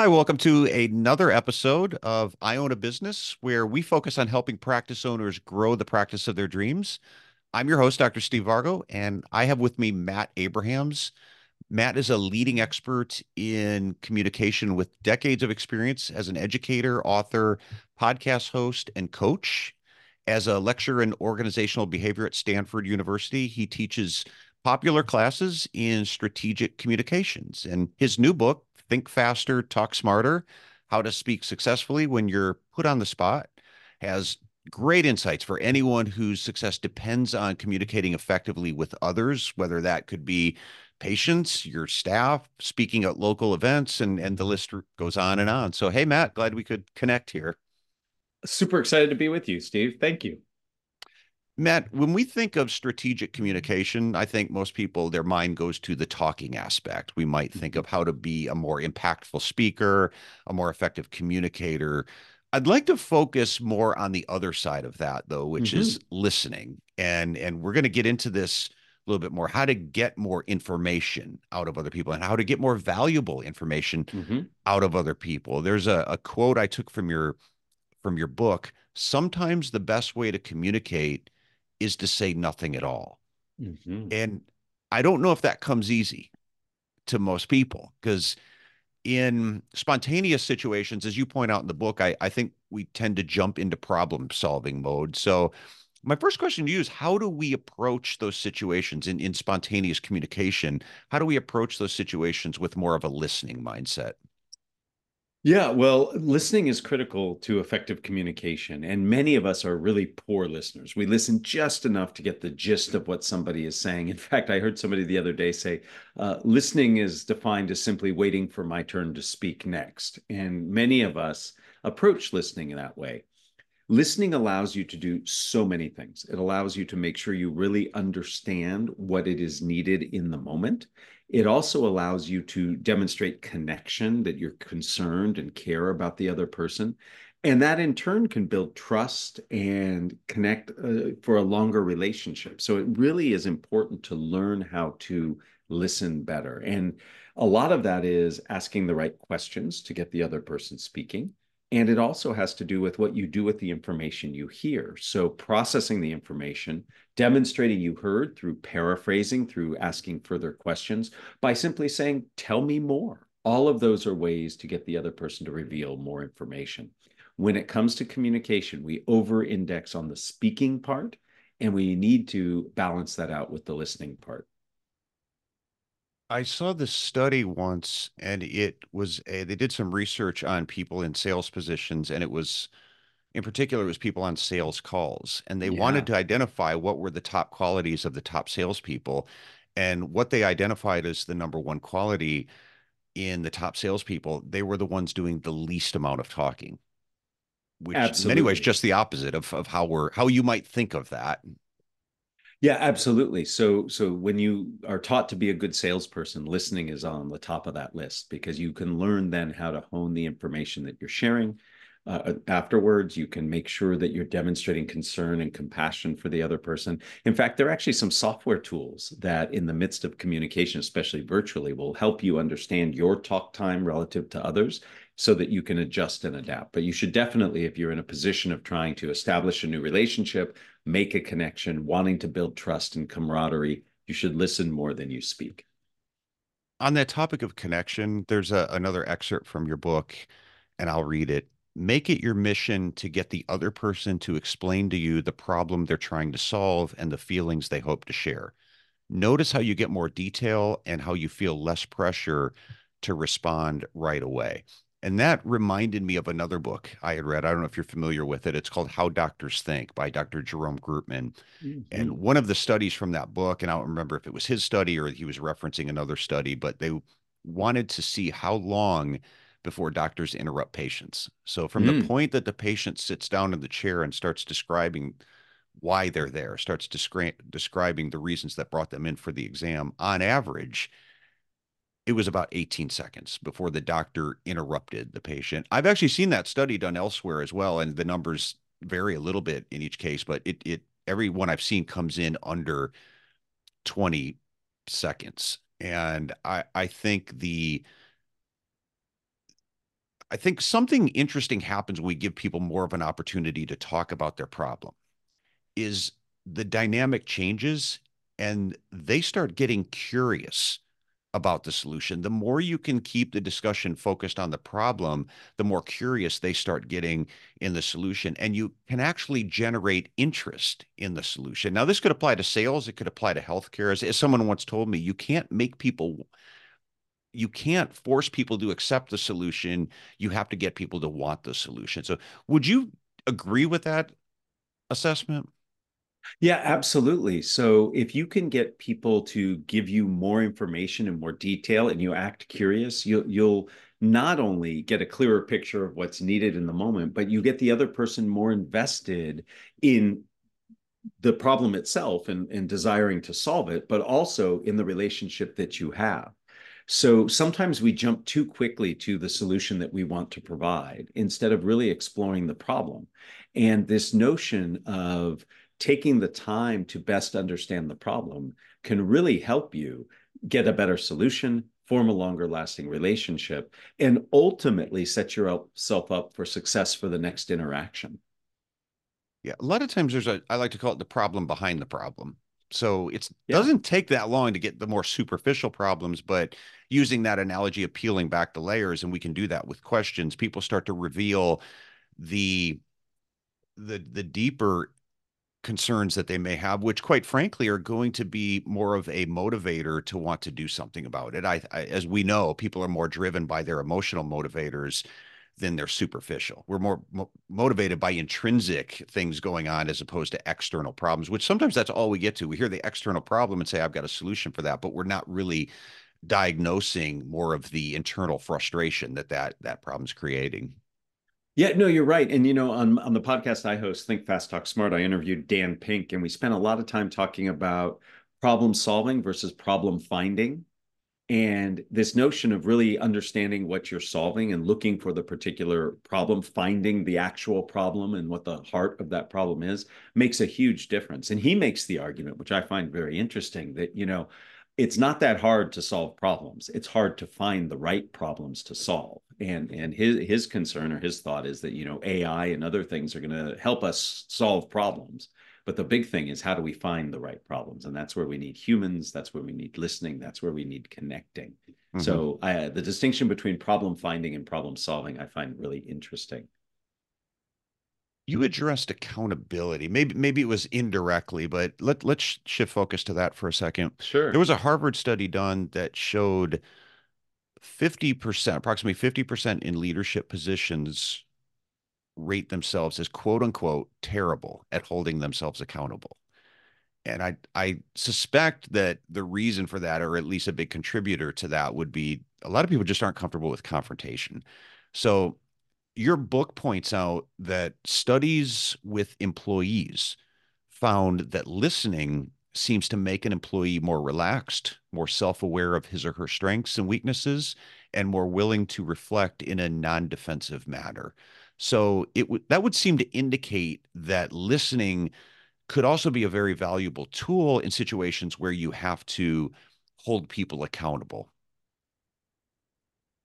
Hi, welcome to another episode of I Own a Business, where we focus on helping practice owners grow the practice of their dreams. I'm your host, Dr. Steve Vargo, and I have with me Matt Abrahams. Matt is a leading expert in communication with decades of experience as an educator, author, podcast host, and coach. As a lecturer in organizational behavior at Stanford University, he teaches popular classes in strategic communications. And his new book, Think Faster, Talk Smarter How to Speak Successfully When You're Put on the Spot has great insights for anyone whose success depends on communicating effectively with others, whether that could be patients, your staff, speaking at local events, and, and the mm-hmm. list goes on and on. So, hey, Matt, glad we could connect here. Super excited to be with you, Steve. Thank you. Matt, when we think of strategic communication, I think most people, their mind goes to the talking aspect. We might think of how to be a more impactful speaker, a more effective communicator. I'd like to focus more on the other side of that, though, which mm-hmm. is listening. And and we're going to get into this a little bit more how to get more information out of other people and how to get more valuable information mm-hmm. out of other people. There's a, a quote I took from your from your book. Sometimes the best way to communicate is to say nothing at all. Mm-hmm. And I don't know if that comes easy to most people because in spontaneous situations, as you point out in the book, I, I think we tend to jump into problem solving mode. So, my first question to you is how do we approach those situations in, in spontaneous communication? How do we approach those situations with more of a listening mindset? Yeah, well, listening is critical to effective communication. And many of us are really poor listeners. We listen just enough to get the gist of what somebody is saying. In fact, I heard somebody the other day say, uh, listening is defined as simply waiting for my turn to speak next. And many of us approach listening in that way. Listening allows you to do so many things. It allows you to make sure you really understand what it is needed in the moment. It also allows you to demonstrate connection, that you're concerned and care about the other person. And that in turn can build trust and connect uh, for a longer relationship. So it really is important to learn how to listen better. And a lot of that is asking the right questions to get the other person speaking. And it also has to do with what you do with the information you hear. So, processing the information, demonstrating you heard through paraphrasing, through asking further questions, by simply saying, Tell me more. All of those are ways to get the other person to reveal more information. When it comes to communication, we over index on the speaking part, and we need to balance that out with the listening part. I saw this study once, and it was a, they did some research on people in sales positions, and it was, in particular, it was people on sales calls, and they yeah. wanted to identify what were the top qualities of the top salespeople, and what they identified as the number one quality in the top salespeople, they were the ones doing the least amount of talking, which Absolutely. in many ways just the opposite of of how we're how you might think of that. Yeah, absolutely. So so when you are taught to be a good salesperson, listening is on the top of that list because you can learn then how to hone the information that you're sharing. Uh, afterwards, you can make sure that you're demonstrating concern and compassion for the other person. In fact, there are actually some software tools that, in the midst of communication, especially virtually, will help you understand your talk time relative to others so that you can adjust and adapt. But you should definitely, if you're in a position of trying to establish a new relationship, make a connection, wanting to build trust and camaraderie, you should listen more than you speak. On that topic of connection, there's a, another excerpt from your book, and I'll read it. Make it your mission to get the other person to explain to you the problem they're trying to solve and the feelings they hope to share. Notice how you get more detail and how you feel less pressure to respond right away. And that reminded me of another book I had read. I don't know if you're familiar with it. It's called How Doctors Think by Dr. Jerome Groopman. Mm-hmm. And one of the studies from that book, and I don't remember if it was his study or he was referencing another study, but they wanted to see how long before doctors interrupt patients. So from mm. the point that the patient sits down in the chair and starts describing why they're there, starts descri- describing the reasons that brought them in for the exam, on average, it was about 18 seconds before the doctor interrupted the patient. I've actually seen that study done elsewhere as well, and the numbers vary a little bit in each case, but it it every one I've seen comes in under 20 seconds. And I I think the I think something interesting happens when we give people more of an opportunity to talk about their problem is the dynamic changes and they start getting curious about the solution. The more you can keep the discussion focused on the problem, the more curious they start getting in the solution. And you can actually generate interest in the solution. Now, this could apply to sales, it could apply to healthcare. As, as someone once told me, you can't make people you can't force people to accept the solution. You have to get people to want the solution. So, would you agree with that assessment? Yeah, absolutely. So, if you can get people to give you more information and more detail and you act curious, you'll, you'll not only get a clearer picture of what's needed in the moment, but you get the other person more invested in the problem itself and, and desiring to solve it, but also in the relationship that you have. So sometimes we jump too quickly to the solution that we want to provide instead of really exploring the problem. And this notion of taking the time to best understand the problem can really help you get a better solution, form a longer lasting relationship, and ultimately set yourself up for success for the next interaction. Yeah, a lot of times there's a I like to call it the problem behind the problem. So it yeah. doesn't take that long to get the more superficial problems, but using that analogy of peeling back the layers, and we can do that with questions, people start to reveal the the the deeper concerns that they may have, which quite frankly are going to be more of a motivator to want to do something about it. I, I as we know, people are more driven by their emotional motivators than they're superficial. We're more mo- motivated by intrinsic things going on as opposed to external problems, which sometimes that's all we get to. We hear the external problem and say, I've got a solution for that, but we're not really diagnosing more of the internal frustration that that, that problem's creating. Yeah, no, you're right. And you know, on on the podcast I host, Think Fast, Talk Smart, I interviewed Dan Pink, and we spent a lot of time talking about problem solving versus problem finding and this notion of really understanding what you're solving and looking for the particular problem, finding the actual problem and what the heart of that problem is, makes a huge difference. And he makes the argument, which I find very interesting, that, you know, it's not that hard to solve problems. It's hard to find the right problems to solve. And and his his concern or his thought is that you know AI and other things are going to help us solve problems. But the big thing is how do we find the right problems? And that's where we need humans. That's where we need listening. That's where we need connecting. Mm-hmm. So uh, the distinction between problem finding and problem solving, I find really interesting. You addressed accountability. Maybe maybe it was indirectly, but let let's shift focus to that for a second. Sure. There was a Harvard study done that showed 50%, approximately 50% in leadership positions rate themselves as quote unquote terrible at holding themselves accountable. And I I suspect that the reason for that, or at least a big contributor to that, would be a lot of people just aren't comfortable with confrontation. So your book points out that studies with employees found that listening seems to make an employee more relaxed, more self-aware of his or her strengths and weaknesses, and more willing to reflect in a non-defensive manner. So it would that would seem to indicate that listening could also be a very valuable tool in situations where you have to hold people accountable.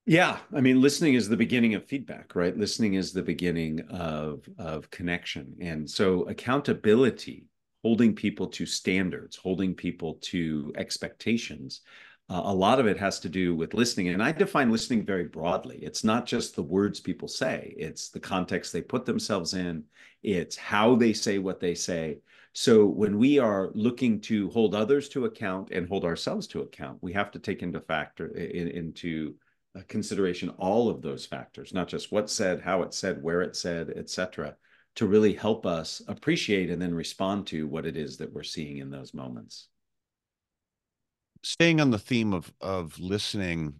Yeah, I mean, listening is the beginning of feedback, right? Listening is the beginning of of connection, and so accountability, holding people to standards, holding people to expectations, uh, a lot of it has to do with listening. And I define listening very broadly. It's not just the words people say, it's the context they put themselves in, it's how they say what they say. So when we are looking to hold others to account and hold ourselves to account, we have to take into factor in, into consideration all of those factors, not just what's said, how it's said, where it's said, etc., to really help us appreciate and then respond to what it is that we're seeing in those moments staying on the theme of of listening,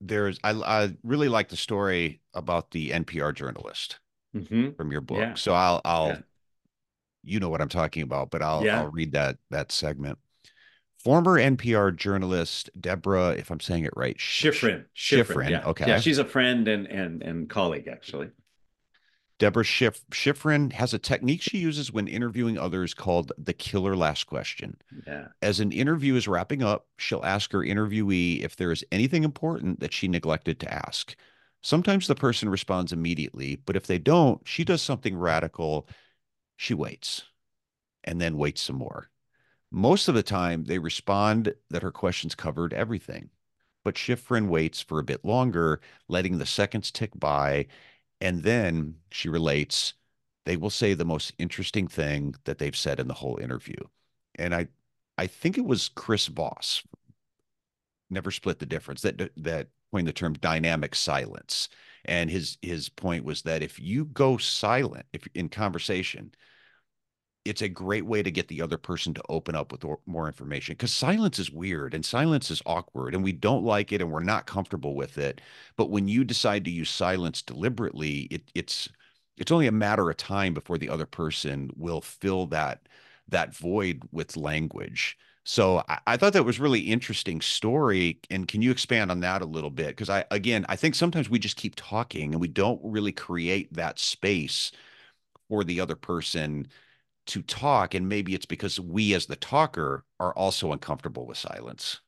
there's I I really like the story about the NPR journalist mm-hmm. from your book. Yeah. So I'll I'll yeah. you know what I'm talking about, but I'll yeah. I'll read that that segment. Former NPR journalist Deborah, if I'm saying it right. Shifrin. Shifrin. Yeah. Okay. Yeah, she's a friend and and and colleague actually. Deborah Schif- Shifrin has a technique she uses when interviewing others called the killer last question. Yeah. As an interview is wrapping up, she'll ask her interviewee if there is anything important that she neglected to ask. Sometimes the person responds immediately, but if they don't, she does something radical. She waits and then waits some more. Most of the time, they respond that her questions covered everything. But Shifrin waits for a bit longer, letting the seconds tick by. And then she relates, they will say the most interesting thing that they've said in the whole interview. And I, I think it was Chris Voss, never split the difference, that that coined the term dynamic silence. And his his point was that if you go silent if in conversation, it's a great way to get the other person to open up with more information because silence is weird and silence is awkward and we don't like it and we're not comfortable with it. But when you decide to use silence deliberately, it, it's it's only a matter of time before the other person will fill that that void with language. So I, I, thought that was really interesting story. And can you expand on that a little bit? Because I again I think sometimes we just keep talking and we don't really create that space for the other person to talk and maybe it's because we as the talker are also uncomfortable with silence.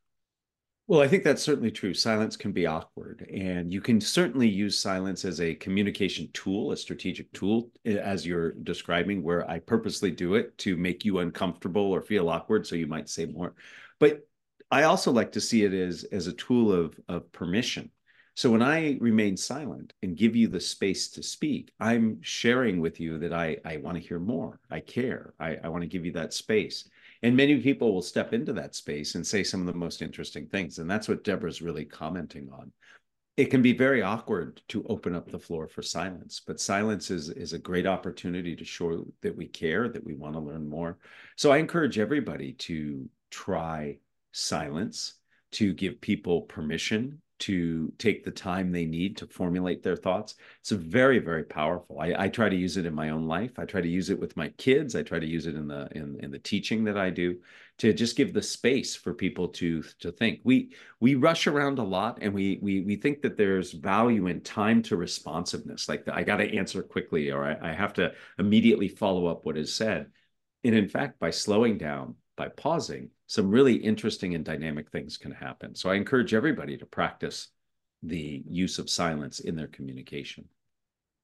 Well i think that's certainly true. Silence can be awkward and you can certainly use silence as a communication tool a strategic tool as you're describing where i purposely do it to make you uncomfortable or feel awkward so you might say more. But i also like to see it as as a tool of of permission so when I remain silent and give you the space to speak, I'm sharing with you that I, I want to hear more. I care. I, I want to give you that space. And many people will step into that space and say some of the most interesting things. And that's what Deborah's really commenting on. It can be very awkward to open up the floor for silence, but silence is, is a great opportunity to show that we care, that we want to learn more. So I encourage everybody to try silence, to give people permission to take the time they need to formulate their thoughts. It's very, very powerful. I, I, try to use it in my own life. I try to use it with my kids. I try to use it in the in, in the teaching that I do to just give the space for people to to think. We we rush around a lot and we we we think that there's value in time to responsiveness. Like the, I got to answer quickly or I, I have to immediately follow up what is said. And in fact, by slowing down, by pausing, some really interesting and dynamic things can happen. So I encourage everybody to practice the use of silence in their communication.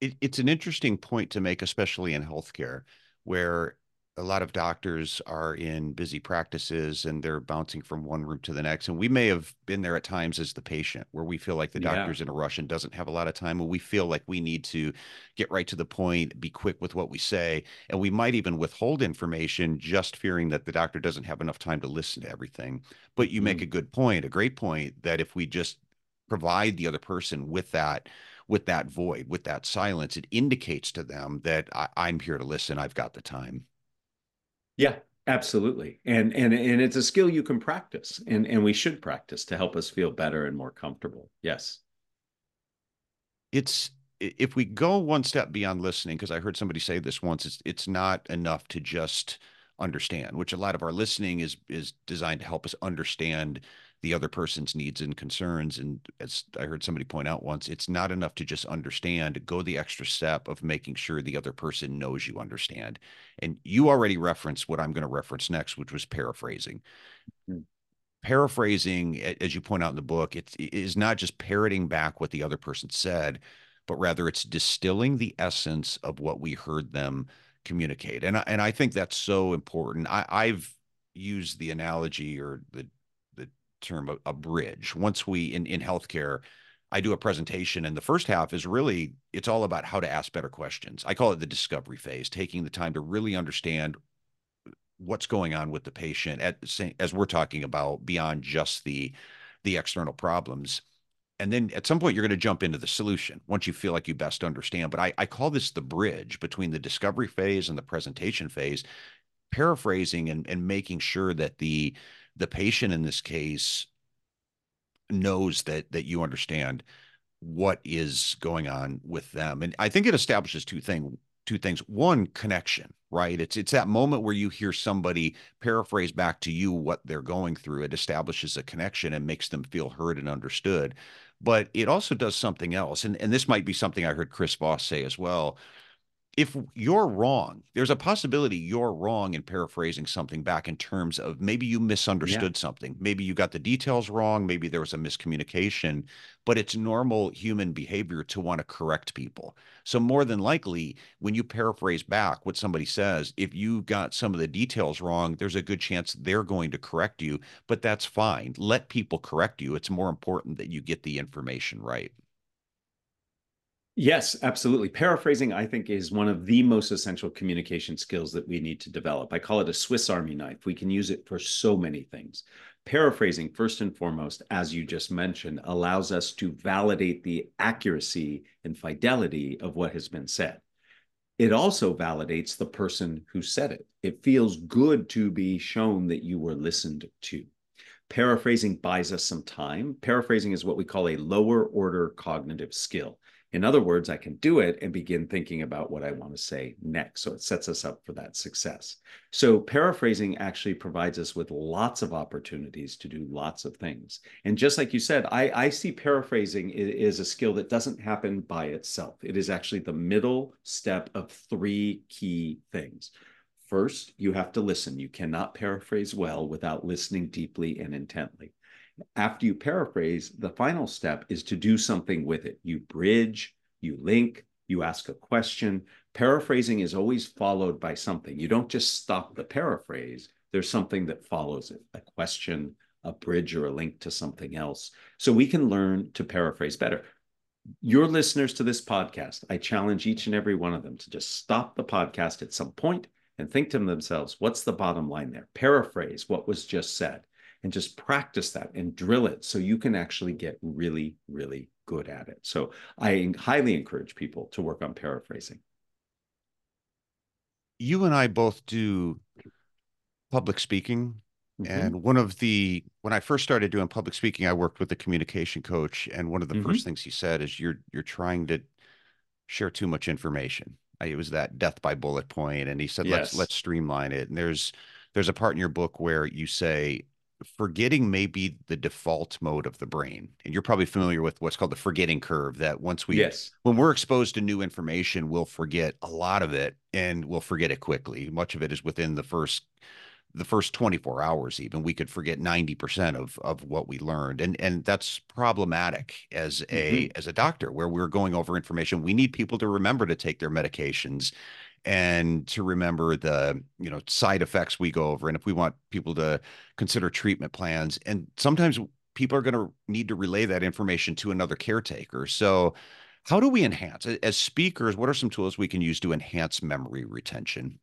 It, it's an interesting point to make, especially in healthcare, where a lot of doctors are in busy practices and they're bouncing from one room to the next. And we may have been there at times as the patient where we feel like the yeah. doctor's in a rush and doesn't have a lot of time. And we feel like we need to get right to the point, be quick with what we say. And we might even withhold information just fearing that the doctor doesn't have enough time to listen to everything. But you mm. make a good point, a great point that if we just provide the other person with that with that void with that silence it indicates to them that I, i'm here to listen i've got the time yeah, absolutely. And and and it's a skill you can practice and and we should practice to help us feel better and more comfortable. Yes. It's if we go one step beyond listening because I heard somebody say this once it's it's not enough to just understand, which a lot of our listening is is designed to help us understand the other person's needs and concerns. And as I heard somebody point out once, it's not enough to just understand, go the extra step of making sure the other person knows you understand. And you already referenced what I'm going to reference next, which was paraphrasing. Mm-hmm. Paraphrasing, as you point out in the book, it is not just parroting back what the other person said, but rather it's distilling the essence of what we heard them communicate. And I, and I think that's so important. I, I've used the analogy or the term a, a bridge. Once we in in healthcare, I do a presentation, and the first half is really it's all about how to ask better questions. I call it the discovery phase, taking the time to really understand what's going on with the patient at, as we're talking about beyond just the the external problems and then at some point you're going to jump into the solution once you feel like you best understand. But I, I call this the bridge between the discovery phase and the presentation phase paraphrasing and, and making sure that the the patient in this case knows that that you understand what is going on with them. And i think it establishes two thing two things. One connection right? It's it's that moment where you hear somebody paraphrase back to you what they're going through. It establishes a connection and makes them feel heard and understood. But it also does something else and and this might be something i heard chris voss say as well if you're wrong, there's a possibility you're wrong in paraphrasing something back in terms of maybe you misunderstood yeah. something. Maybe you got the details wrong. Maybe there was a miscommunication, but it's normal human behavior to want to correct people. So, more than likely, when you paraphrase back what somebody says, if you got some of the details wrong, there's a good chance they're going to correct you, but that's fine. Let people correct you. It's more important that you get the information right. Yes, absolutely. Paraphrasing, I think, is one of the most essential communication skills that we need to develop. I call it a Swiss Army knife. We can use it for so many things. Paraphrasing, first and foremost, as you just mentioned, allows us to validate the accuracy and fidelity of what has been said. It also validates the person who said it. It feels good to be shown that you were listened to. Paraphrasing buys us some time. Paraphrasing is what we call a lower order cognitive skill. In other words, I can do it and begin thinking about what I want to say next. So it sets us up for that success. So paraphrasing actually provides us with lots of opportunities to do lots of things. And just like you said, I, I see paraphrasing is a skill that doesn't happen by itself. It is actually the middle step of three key things. First, you have to listen. You cannot paraphrase well without listening deeply and intently after you paraphrase, the final step is to do something with it. You bridge, you link, you ask a question. Paraphrasing is always followed by something. You don't just stop the paraphrase, there's something that follows it a question, a bridge, or a link to something else. So we can learn to paraphrase better. Your listeners to this podcast, I challenge each and every one of them to just stop the podcast at some point and think to themselves, what's the bottom line there? Paraphrase what was just said and just practice that and drill it so you can actually get really, really good at it. So I highly encourage people to work on paraphrasing. You and I both do public speaking. Mm-hmm. And one of the when I first started doing public speaking, I worked with a communication coach, and one of the mm-hmm. first things he said is you're you're trying to share too much information. It was that death by bullet point, and he said yes. let's let's streamline it. And there's there's a part in your book where you say forgetting may be the default mode of the brain. And you're probably familiar with what's called the forgetting curve that once we yes. when we're exposed to new information, we'll forget a lot of it and we'll forget it quickly. Much of it is within the first the first 24 hours even we could forget 90% of of what we learned and and that's problematic as a mm-hmm. as a doctor where we're going over information we need people to remember to take their medications and to remember the you know side effects we go over and if we want people to consider treatment plans and sometimes people are going to need to relay that information to another caretaker. So how do we enhance? As speakers what are some tools we can use to enhance memory retention?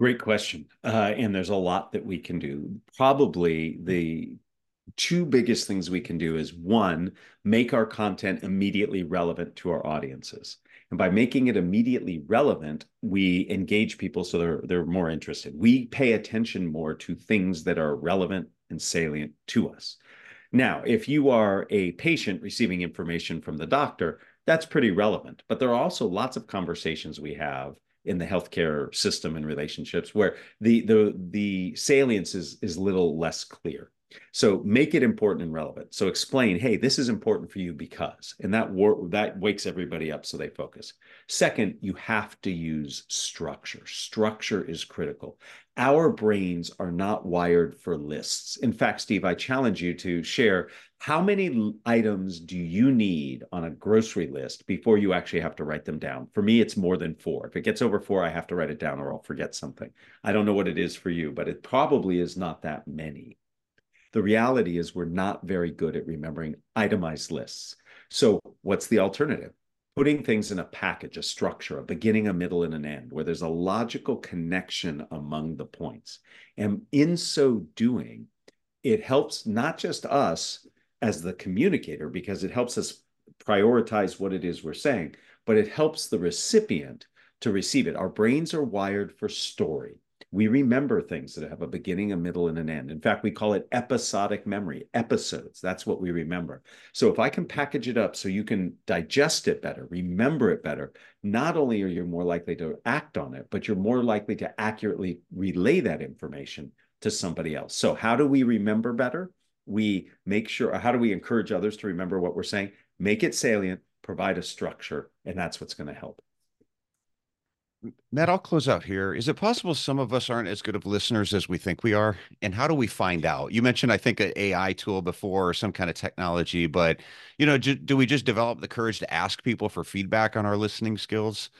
Great question. Uh, and there's a lot that we can do. Probably the two biggest things we can do is one make our content immediately relevant to our audiences and by making it immediately relevant, we engage people so they're they're more interested. We pay attention more to things that are relevant and salient to us. Now, if you are a patient receiving information from the doctor, that's pretty relevant. But there are also lots of conversations we have in the healthcare system and relationships where the the the salience is is little less clear. So make it important and relevant. So explain, hey, this is important for you because, and that war- that wakes everybody up so they focus. Second, you have to use structure. Structure is critical. Our brains are not wired for lists. In fact, Steve, I challenge you to share how many items do you need on a grocery list before you actually have to write them down? For me, it's more than four. If it gets over four, I have to write it down or I'll forget something. I don't know what it is for you, but it probably is not that many. The reality is we're not very good at remembering itemized lists. So what's the alternative? Putting things in a package, a structure, a beginning, a middle, and an end, where there's a logical connection among the points. And in so doing, it helps not just us as the communicator, because it helps us prioritize what it is we're saying, but it helps the recipient to receive it. Our brains are wired for story. We remember things that have a beginning, a middle, and an end. In fact, we call it episodic memory, episodes. That's what we remember. So if I can package it up so you can digest it better, remember it better, not only are you more likely to act on it, but you're more likely to accurately relay that information to somebody else. So how do we remember better? We make sure, how do we encourage others to remember what we're saying? Make it salient, provide a structure, and that's what's going to help. Matt, I'll close out here. Is it possible some of us aren't as good of listeners as we think we are? And how do we find out? You mentioned, I think, an AI tool before or some kind of technology, but you know, do we just develop the courage to ask people for feedback on our listening skills?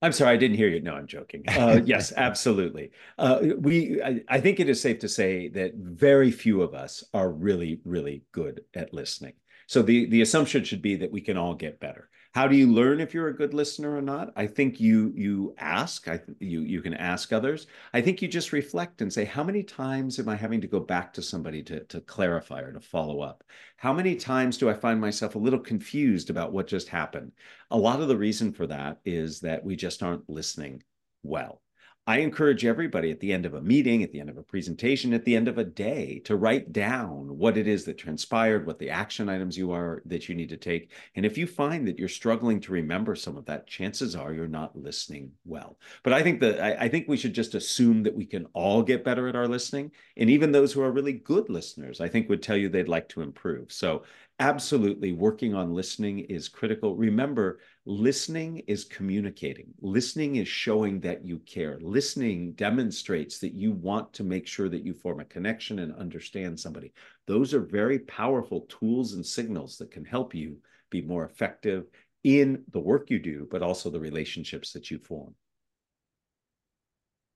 I'm sorry, I didn't hear you. No, I'm joking. Uh, yes, absolutely. Uh, we, I, I, think it is safe to say that very few of us are really, really good at listening. So the the assumption should be that we can all get better. How do you learn if you're a good listener or not? I think you you ask. I you you can ask others. I think you just reflect and say, how many times am I having to go back to somebody to to clarify or to follow up? How many times do I find myself a little confused about what just happened? A lot of the reason for that is that we just aren't listening well. I encourage everybody at the end of a meeting, at the end of a presentation, at the end of a day to write down what it is that transpired, what the action items you are that you need to take. And if you find that you're struggling to remember some of that, chances are you're not listening well. But I think that I, I think we should just assume that we can all get better at our listening. And even those who are really good listeners, I think would tell you they'd like to improve. So absolutely working on listening is critical. Remember, listening is communicating. Listening is showing that you care. Listening demonstrates that you want to make sure that you form a connection and understand somebody. Those are very powerful tools and signals that can help you be more effective in the work you do, but also the relationships that you form.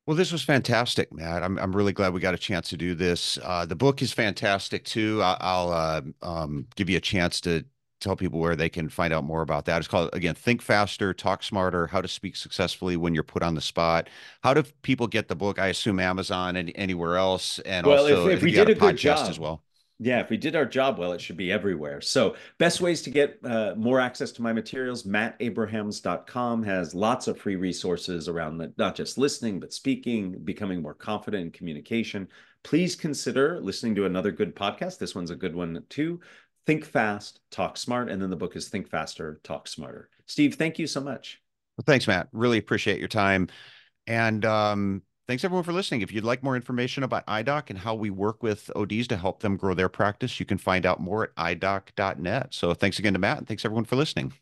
Well, this was fantastic, Matt. I'm I'm really glad we got a chance to do this. Uh, the book is fantastic too. I, I'll uh, um, give you a chance to tell people where they can find out more about that. It's called again, Think Faster, Talk Smarter: How to Speak Successfully When You're Put on the Spot. How do people get the book? I assume Amazon and anywhere else, and well, also if, if we did a, a good job as well. Yeah, if we did our job well, it should be everywhere. So, best ways to get uh, more access to my materials, mattabrahams.com has lots of free resources around the, not just listening, but speaking, becoming more confident in communication. Please consider listening to another good podcast. This one's a good one too. Think Fast, Talk Smart. And then the book is Think Faster, Talk Smarter. Steve, thank you so much. Well, thanks, Matt. Really appreciate your time. And um, Thanks everyone for listening. If you'd like more information about iDoc and how we work with ODs to help them grow their practice, you can find out more at idoc.net. So thanks again to Matt and thanks everyone for listening.